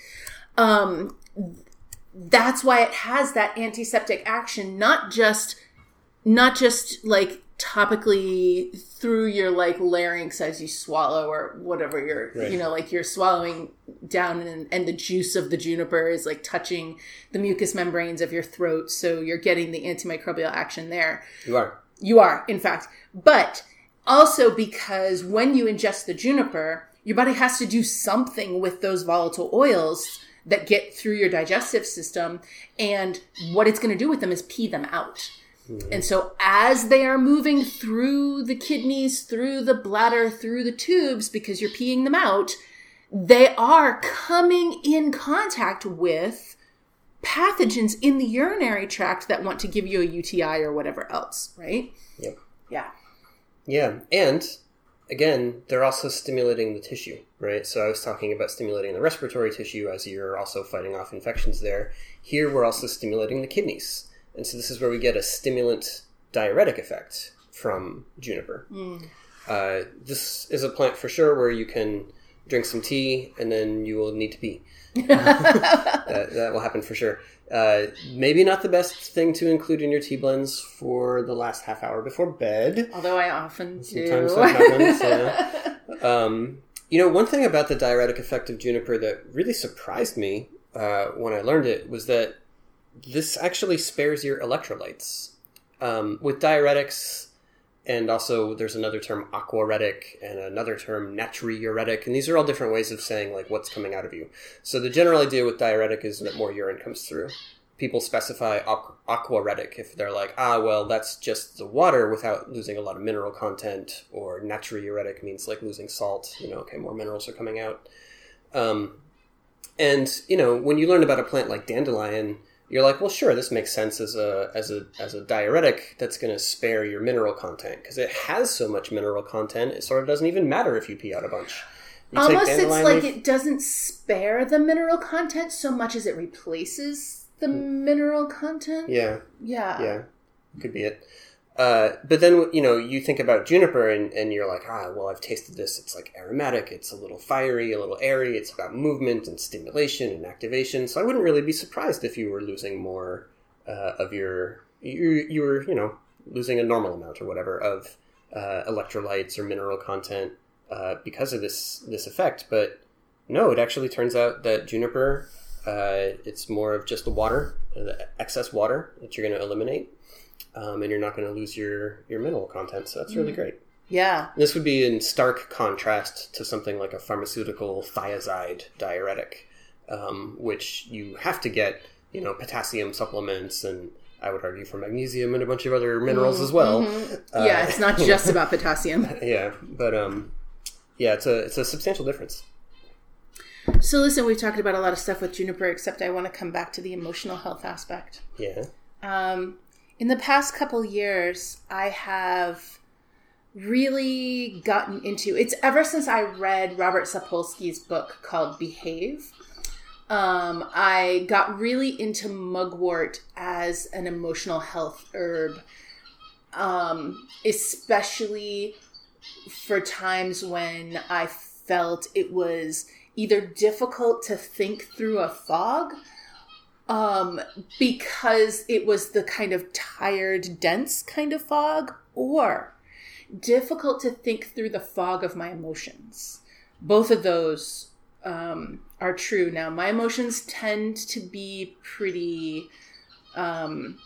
Um, that's why it has that antiseptic action, not just not just like topically through your like larynx as you swallow or whatever you're Right. you know like you're swallowing down and, and the juice of the juniper is like touching the mucous membranes of your throat so you're getting the antimicrobial action there You are. you are, in fact. But also because when you ingest the juniper, your body has to do something with those volatile oils that get through your digestive system. And what it's going to do with them is pee them out. And so as they are moving through the kidneys, through the bladder, through the tubes, because you're peeing them out, they are coming in contact with pathogens in the urinary tract that want to give you a UTI or whatever else, right? Yep. Yeah. Yeah, and again, they're also stimulating the tissue, right? So I was talking about stimulating the respiratory tissue as you're also fighting off infections there. Here, we're also stimulating the kidneys, and so this is where we get a stimulant diuretic effect from juniper. Uh, this is a plant for sure where you can drink some tea and then you will need to pee. [LAUGHS] that, that will happen for sure. Uh, maybe not the best thing to include in your tea blends for the last half hour before bed. Although I often do. Sometimes that happens. Yeah. Um, you know, one thing about the diuretic effect of juniper that really surprised me uh, when I learned it was that this actually spares your electrolytes. Um, with diuretics, and also there's another term aquaretic and another term natriuretic, and these are all different ways of saying like what's coming out of you. So the general idea with diuretic is that more urine comes through. people specify aqu- aquaretic if they're like, ah, well, that's just the water without losing a lot of mineral content, or natriuretic means like losing salt. You know, okay, more minerals are coming out. Um, and you know, when you learn about a plant like dandelion, you're like, well, sure, this makes sense as a as a as a diuretic that's going to spare your mineral content because it has so much mineral content. It sort of doesn't even matter if you pee out a bunch. You Almost, it's like leaf- it doesn't spare the mineral content so much as it replaces the mm. mineral content. yeah, Yeah. yeah, could be it. Uh, but then you know you think about juniper and, and you're like ah well I've tasted this. It's like aromatic. It's a little fiery a little airy. It's about movement and stimulation and activation. So I wouldn't really be surprised if you were losing more uh, of your you, you were you know losing a normal amount or whatever of uh, electrolytes or mineral content uh, because of this this effect. But no it actually turns out that juniper uh, it's more of just the water the excess water that you're going to eliminate um, and you're not going to lose your your mineral content. So that's really great. Yeah. This would be in stark contrast to something like a pharmaceutical thiazide diuretic, um, which you have to get, you know, potassium supplements and I would argue for magnesium and a bunch of other minerals as well. Uh, yeah, it's not [LAUGHS] just about potassium. [LAUGHS] yeah, but um, yeah, it's a it's a substantial difference. So listen, we've talked about a lot of stuff with juniper, except I want to come back to the emotional health aspect. Yeah. Um, in the past couple years, I have really gotten into it's ever since I read Robert Sapolsky's book called Behave. Um, I got really into mugwort as an emotional health herb, um, especially for times when I felt it was either difficult to think through a fog um, because it was the kind of tired, dense kind of fog, or difficult to think through the fog of my emotions. Both of those um, are true. Now, my emotions tend to be pretty um,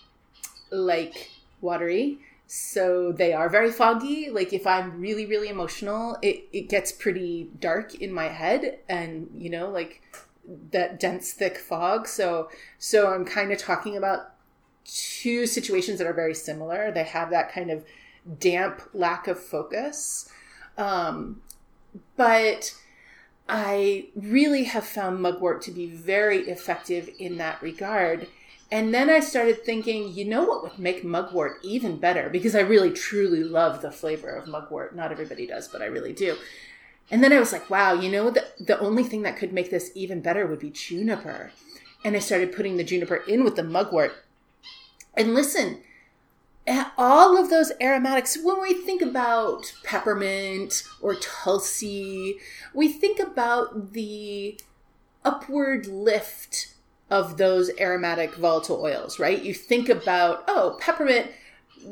like watery. So they are very foggy. Like if I'm really, really emotional, it, it gets pretty dark in my head and, you know, like that dense thick fog. So so i'm kind of talking about two situations that are very similar. They have that kind of damp lack of focus. Um, but i really have found mugwort to be very effective in that regard. And then i started thinking you know what would make mugwort even better? Because i really truly love the flavor of mugwort. Not everybody does but i really do and then I was like, wow, you know, the, the only thing that could make this even better would be juniper. And I started putting the juniper in with the mugwort. And listen, eh, all of those aromatics, when we think about peppermint or tulsi, we think about the upward lift of those aromatic volatile oils, right? You think about, oh, peppermint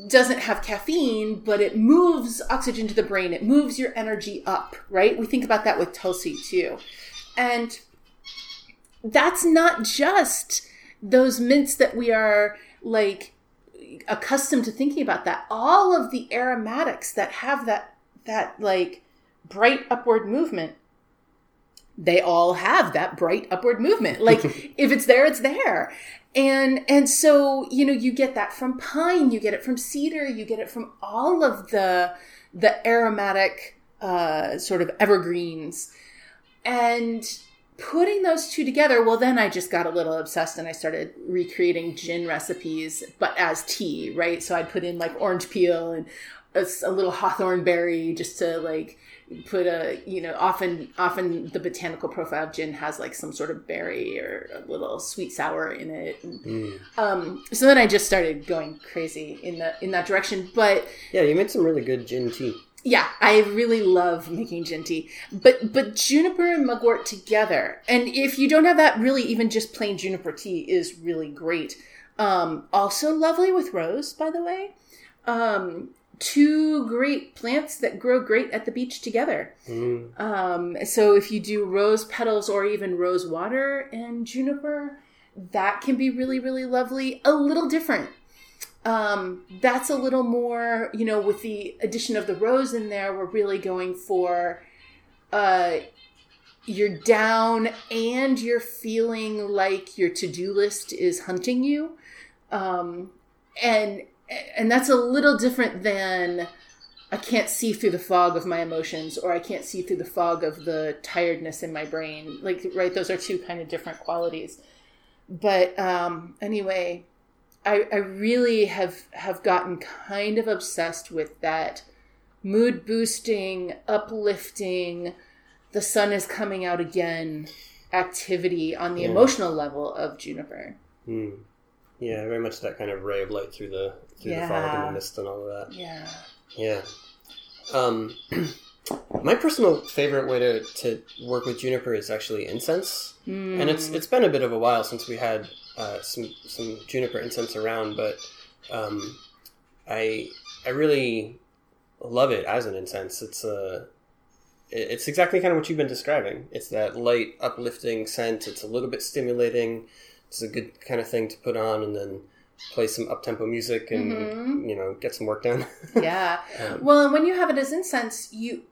doesn't have caffeine, but it moves oxygen to the brain. It moves your energy up, right? We think about that with Tulsi too. And that's not just those mints that we are like accustomed to thinking about that. All of the aromatics that have that that like bright upward movement they all have that bright upward movement. Like [LAUGHS] if it's there, it's there. And and so, you know, you get that from pine, you get it from cedar, you get it from all of the the aromatic uh, sort of evergreens. And putting those two together, well, then I just got a little obsessed and I started recreating gin recipes, but as tea, right? So I'd put in like orange peel and a, a little hawthorn berry just to like put a you know often often the botanical profile of gin has like some sort of berry or a little sweet sour in it. And, um, so then i just started going crazy in the in that direction but Yeah, you made some really good gin tea. yeah i really love making gin tea. But but juniper and mugwort together and if you don't have that really even just plain juniper tea is really great. Um, also lovely with rose by the way. Um, two great plants that grow great at the beach together. Mm. Um, so if you do rose petals or even rose water and juniper, that can be really, really lovely. A little different. Um, that's a little more, you know, with the addition of the rose in there, we're really going for uh, you're down and you're feeling like your to-do list is hunting you um, and and that's a little different than i can't see through the fog of my emotions or i can't see through the fog of the tiredness in my brain like right those are two kind of different qualities but um, anyway I, I really have have gotten kind of obsessed with that mood boosting uplifting the sun is coming out again activity on the Yeah. emotional level of juniper Hmm. Yeah, very much that kind of ray of light through the through the fog and the mist and all of that. yeah Yeah. Um, [CLEARS THROAT] my personal favorite way to, to work with juniper is actually incense, and it's it's been a bit of a while since we had uh, some some juniper incense around, but um, I I really love it as an incense. It's a it's exactly kind of what you've been describing. It's that light, uplifting scent. It's a little bit stimulating. It's a good kind of thing to put on and then play some up tempo music and Mhm. you know get some work done. [LAUGHS] yeah Um, well and when you have it as incense you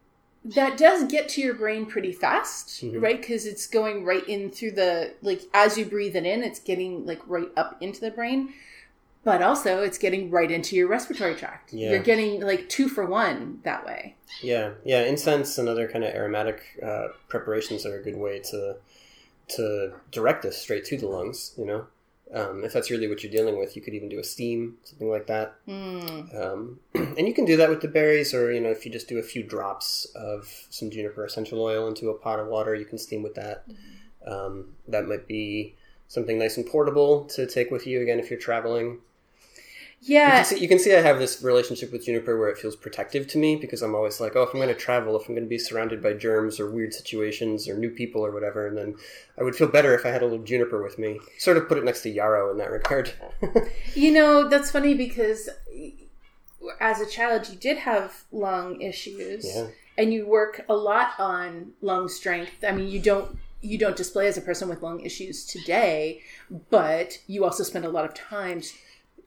that does get to your brain pretty fast Mhm. right because it's going right in through the like as you breathe it in it's getting like right up into the brain but also it's getting right into your respiratory tract Yeah. you're getting like two for one that way Yeah, yeah. Incense and other kind of aromatic uh, preparations are a good way to to direct this straight to the lungs. You know, um, if that's really what you're dealing with, you could even do a steam, something like that. mm. Um, [CLEARS THROAT] and you can do that with the berries, or you know, if you just do a few drops of some juniper essential oil into a pot of water, you can steam with that. Um, that might be something nice and portable to take with you again if you're traveling. You yeah can, see, you can see I have this relationship with juniper where it feels protective to me because I'm always like, oh, if I'm going to travel, if I'm going to be surrounded by germs or weird situations or new people or whatever, and then I would feel better if I had a little juniper with me. Sort of put it next to yarrow in that regard. [LAUGHS] You know, that's funny because as a child, you did have lung issues, Yeah. and you work a lot on lung strength. I mean, you don't you don't display as a person with lung issues today, but you also spend a lot of time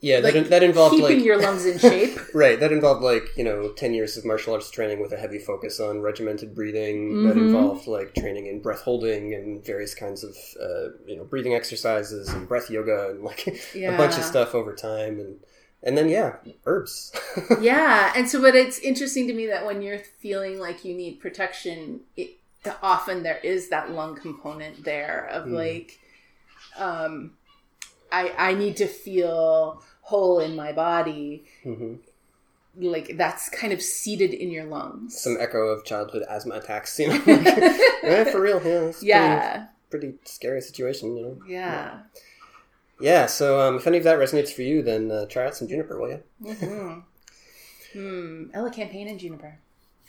yeah, like, that, that involved like keeping like your lungs in shape. [LAUGHS] right. That involved like you know ten years of martial arts training with a heavy focus on regimented breathing. That Mhm. involved like training in breath holding and various kinds of uh, you know breathing exercises and breath yoga and like [LAUGHS] a bunch of stuff over time and and then yeah, herbs. [LAUGHS] yeah, and so but it's interesting to me that when you're feeling like you need protection, it often there is that lung component there of Mm. like, um, I I need to feel whole in my body. hmm Like that's kind of seated in your lungs. some echo of childhood asthma attacks, you know. [LAUGHS] [LAUGHS] yeah, for real. Yeah, yeah, pretty, pretty scary situation, you know. yeah. Yeah. So um, if any of that resonates for you, then uh, try out some juniper, will you? hmm Hmm. Elecampane and juniper.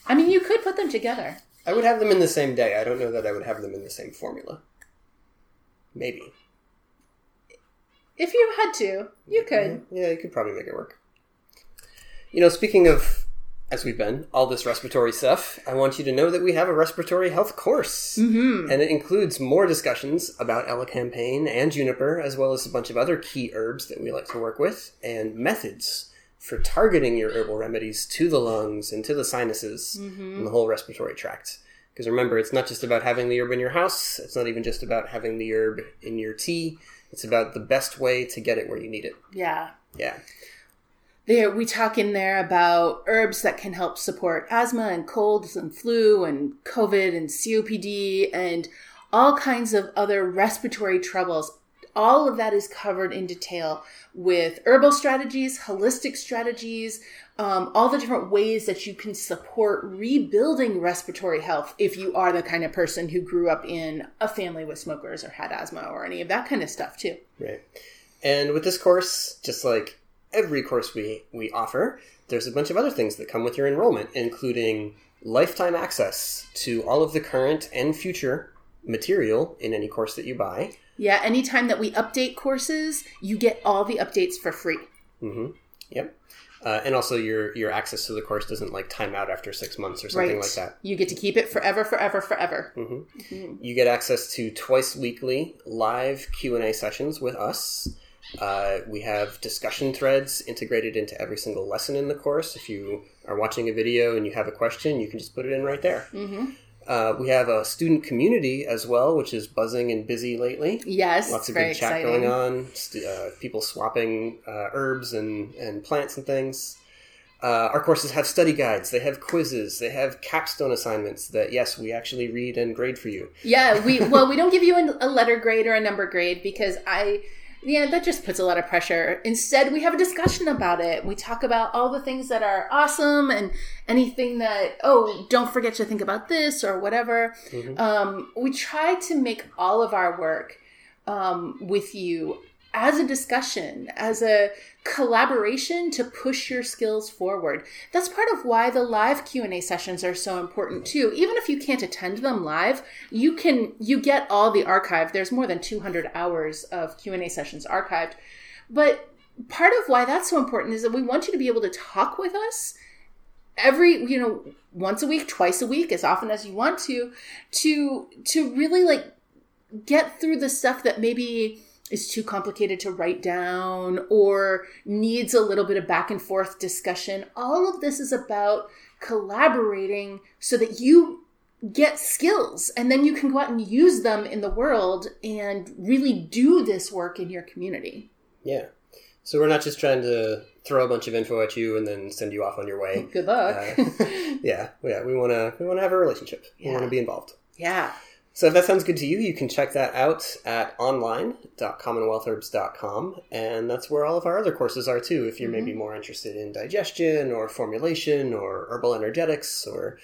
I mean, you could put them together. I would have them in the same day. I don't know that I would have them in the same formula. Maybe. If you had to, you could. Yeah, you could probably make it work. You know, speaking of, as we've been, all this respiratory stuff, I want you to know that we have a respiratory health course. Mm-hmm. And it includes more discussions about elecampane and juniper, as well as a bunch of other key herbs that we like to work with, and methods for targeting your herbal remedies to the lungs and to the sinuses and the whole respiratory tract. Because remember, it's not just about having the herb in your house, it's not even just about having the herb in your tea, it's about the best way to get it where you need it. Yeah. Yeah. There, we talk in there about herbs that can help support asthma and colds and flu and COVID and COPD and all kinds of other respiratory troubles. All of that is covered in detail with herbal strategies, holistic strategies, um, all the different ways that you can support rebuilding respiratory health if you are the kind of person who grew up in a family with smokers or had asthma or any of that kind of stuff too. Right. And with this course, just like every course we, we offer, there's a bunch of other things that come with your enrollment, including lifetime access to all of the current and future material in any course that you buy. Yeah, anytime that we update courses, you get all the updates for free. hmm Yep. Uh, and also, your your access to the course doesn't like time out after six months or something right. like that. You get to keep it forever, forever, forever. hmm You get access to twice weekly live Q and A sessions with us. Uh, we have discussion threads integrated into every single lesson in the course. If you are watching a video and you have a question, you can just put it in right there. hmm Uh, we have a student community as well, which is buzzing and busy lately. Yes, Lots of good chat exciting. going on. Uh, people swapping uh, herbs and, and plants and things. Uh, our courses have study guides. They have quizzes. They have capstone assignments that, yes, we actually read and grade for you. Yeah, we well, we [LAUGHS] don't give you a letter grade or a number grade because I, yeah, that just puts a lot of pressure. Instead, we have a discussion about it. We talk about all the things that are awesome and anything that oh, don't forget to think about this or whatever. Um, we try to make all of our work um, with you as a discussion, as a collaboration to push your skills forward. That's part of why the live Q&A sessions are so important too. Even if you can't attend them live, you can you get all the archive. There's more than 200 hours of Q&A sessions archived. But part of why that's so important is that we want you to be able to talk with us every you know once a week twice a week as often as you want to to to really like get through the stuff that maybe is too complicated to write down or needs a little bit of back and forth discussion all of this is about collaborating so that you get skills and then you can go out and use them in the world and really do this work in your community Yeah. So we're not just trying to throw a bunch of info at you and then send you off on your way. good luck Uh, [LAUGHS] yeah, yeah. We want to we want to have a relationship. We want to be involved. yeah So if that sounds good to you, you can check that out at online.commonwealthherbs.com. And that's where all of our other courses are too. If you're maybe more interested in digestion or formulation or herbal energetics or,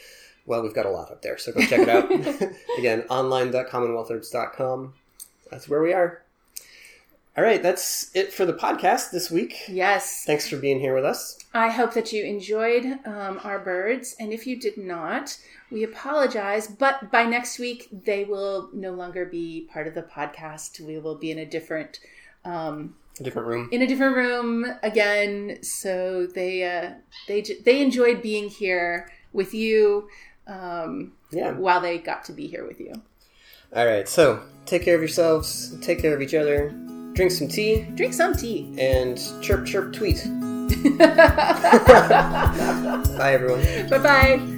well, we've got a lot up there. So go check it out. [LAUGHS] [LAUGHS] Again, online.commonwealthherbs.com. That's where we are. All right, that's it for the podcast this week. yes Thanks for being here with us. I hope that you enjoyed um, our birds, and if you did not, we apologize. But by next week, they will no longer be part of the podcast. We will be in a different, um, A different room. in a different room again. So they uh, they they enjoyed being here with you um, Yeah. while they got to be here with you. All right, so take care of yourselves, take care of each other, drink some tea, Drink some tea. and chirp chirp tweet. [LAUGHS] [LAUGHS] Bye everyone. bye bye.